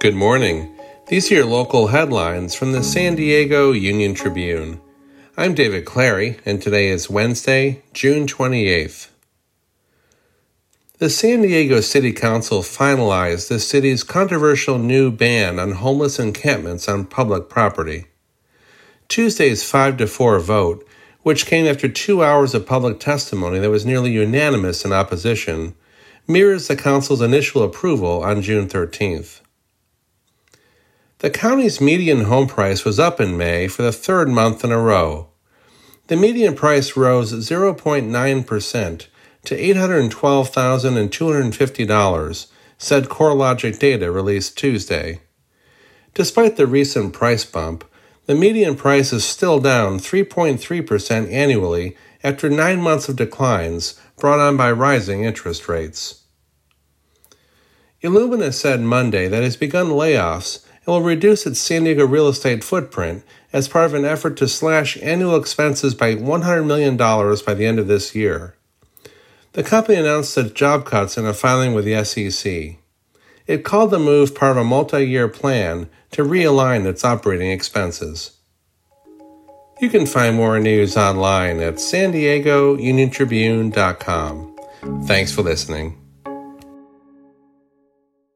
Good morning. These are your local headlines from the San Diego Union Tribune. I'm David Clary, and today is Wednesday, June 28th. The San Diego City Council finalized the city's controversial new ban on homeless encampments on public property. Tuesday's 5 to 4 vote, which came after two hours of public testimony that was nearly unanimous in opposition, mirrors the Council's initial approval on June 13th. The county's median home price was up in May for the third month in a row. The median price rose 0.9% to $812,250, said CoreLogic data released Tuesday. Despite the recent price bump, the median price is still down 3.3% annually after nine months of declines brought on by rising interest rates. Illumina said Monday that it has begun layoffs and will reduce its San Diego real estate footprint as part of an effort to slash annual expenses by $100 million by the end of this year. The company announced its job cuts in a filing with the SEC. It called the move part of a multi year plan to realign its operating expenses. You can find more news online at san diego uniontribune.com. Thanks for listening.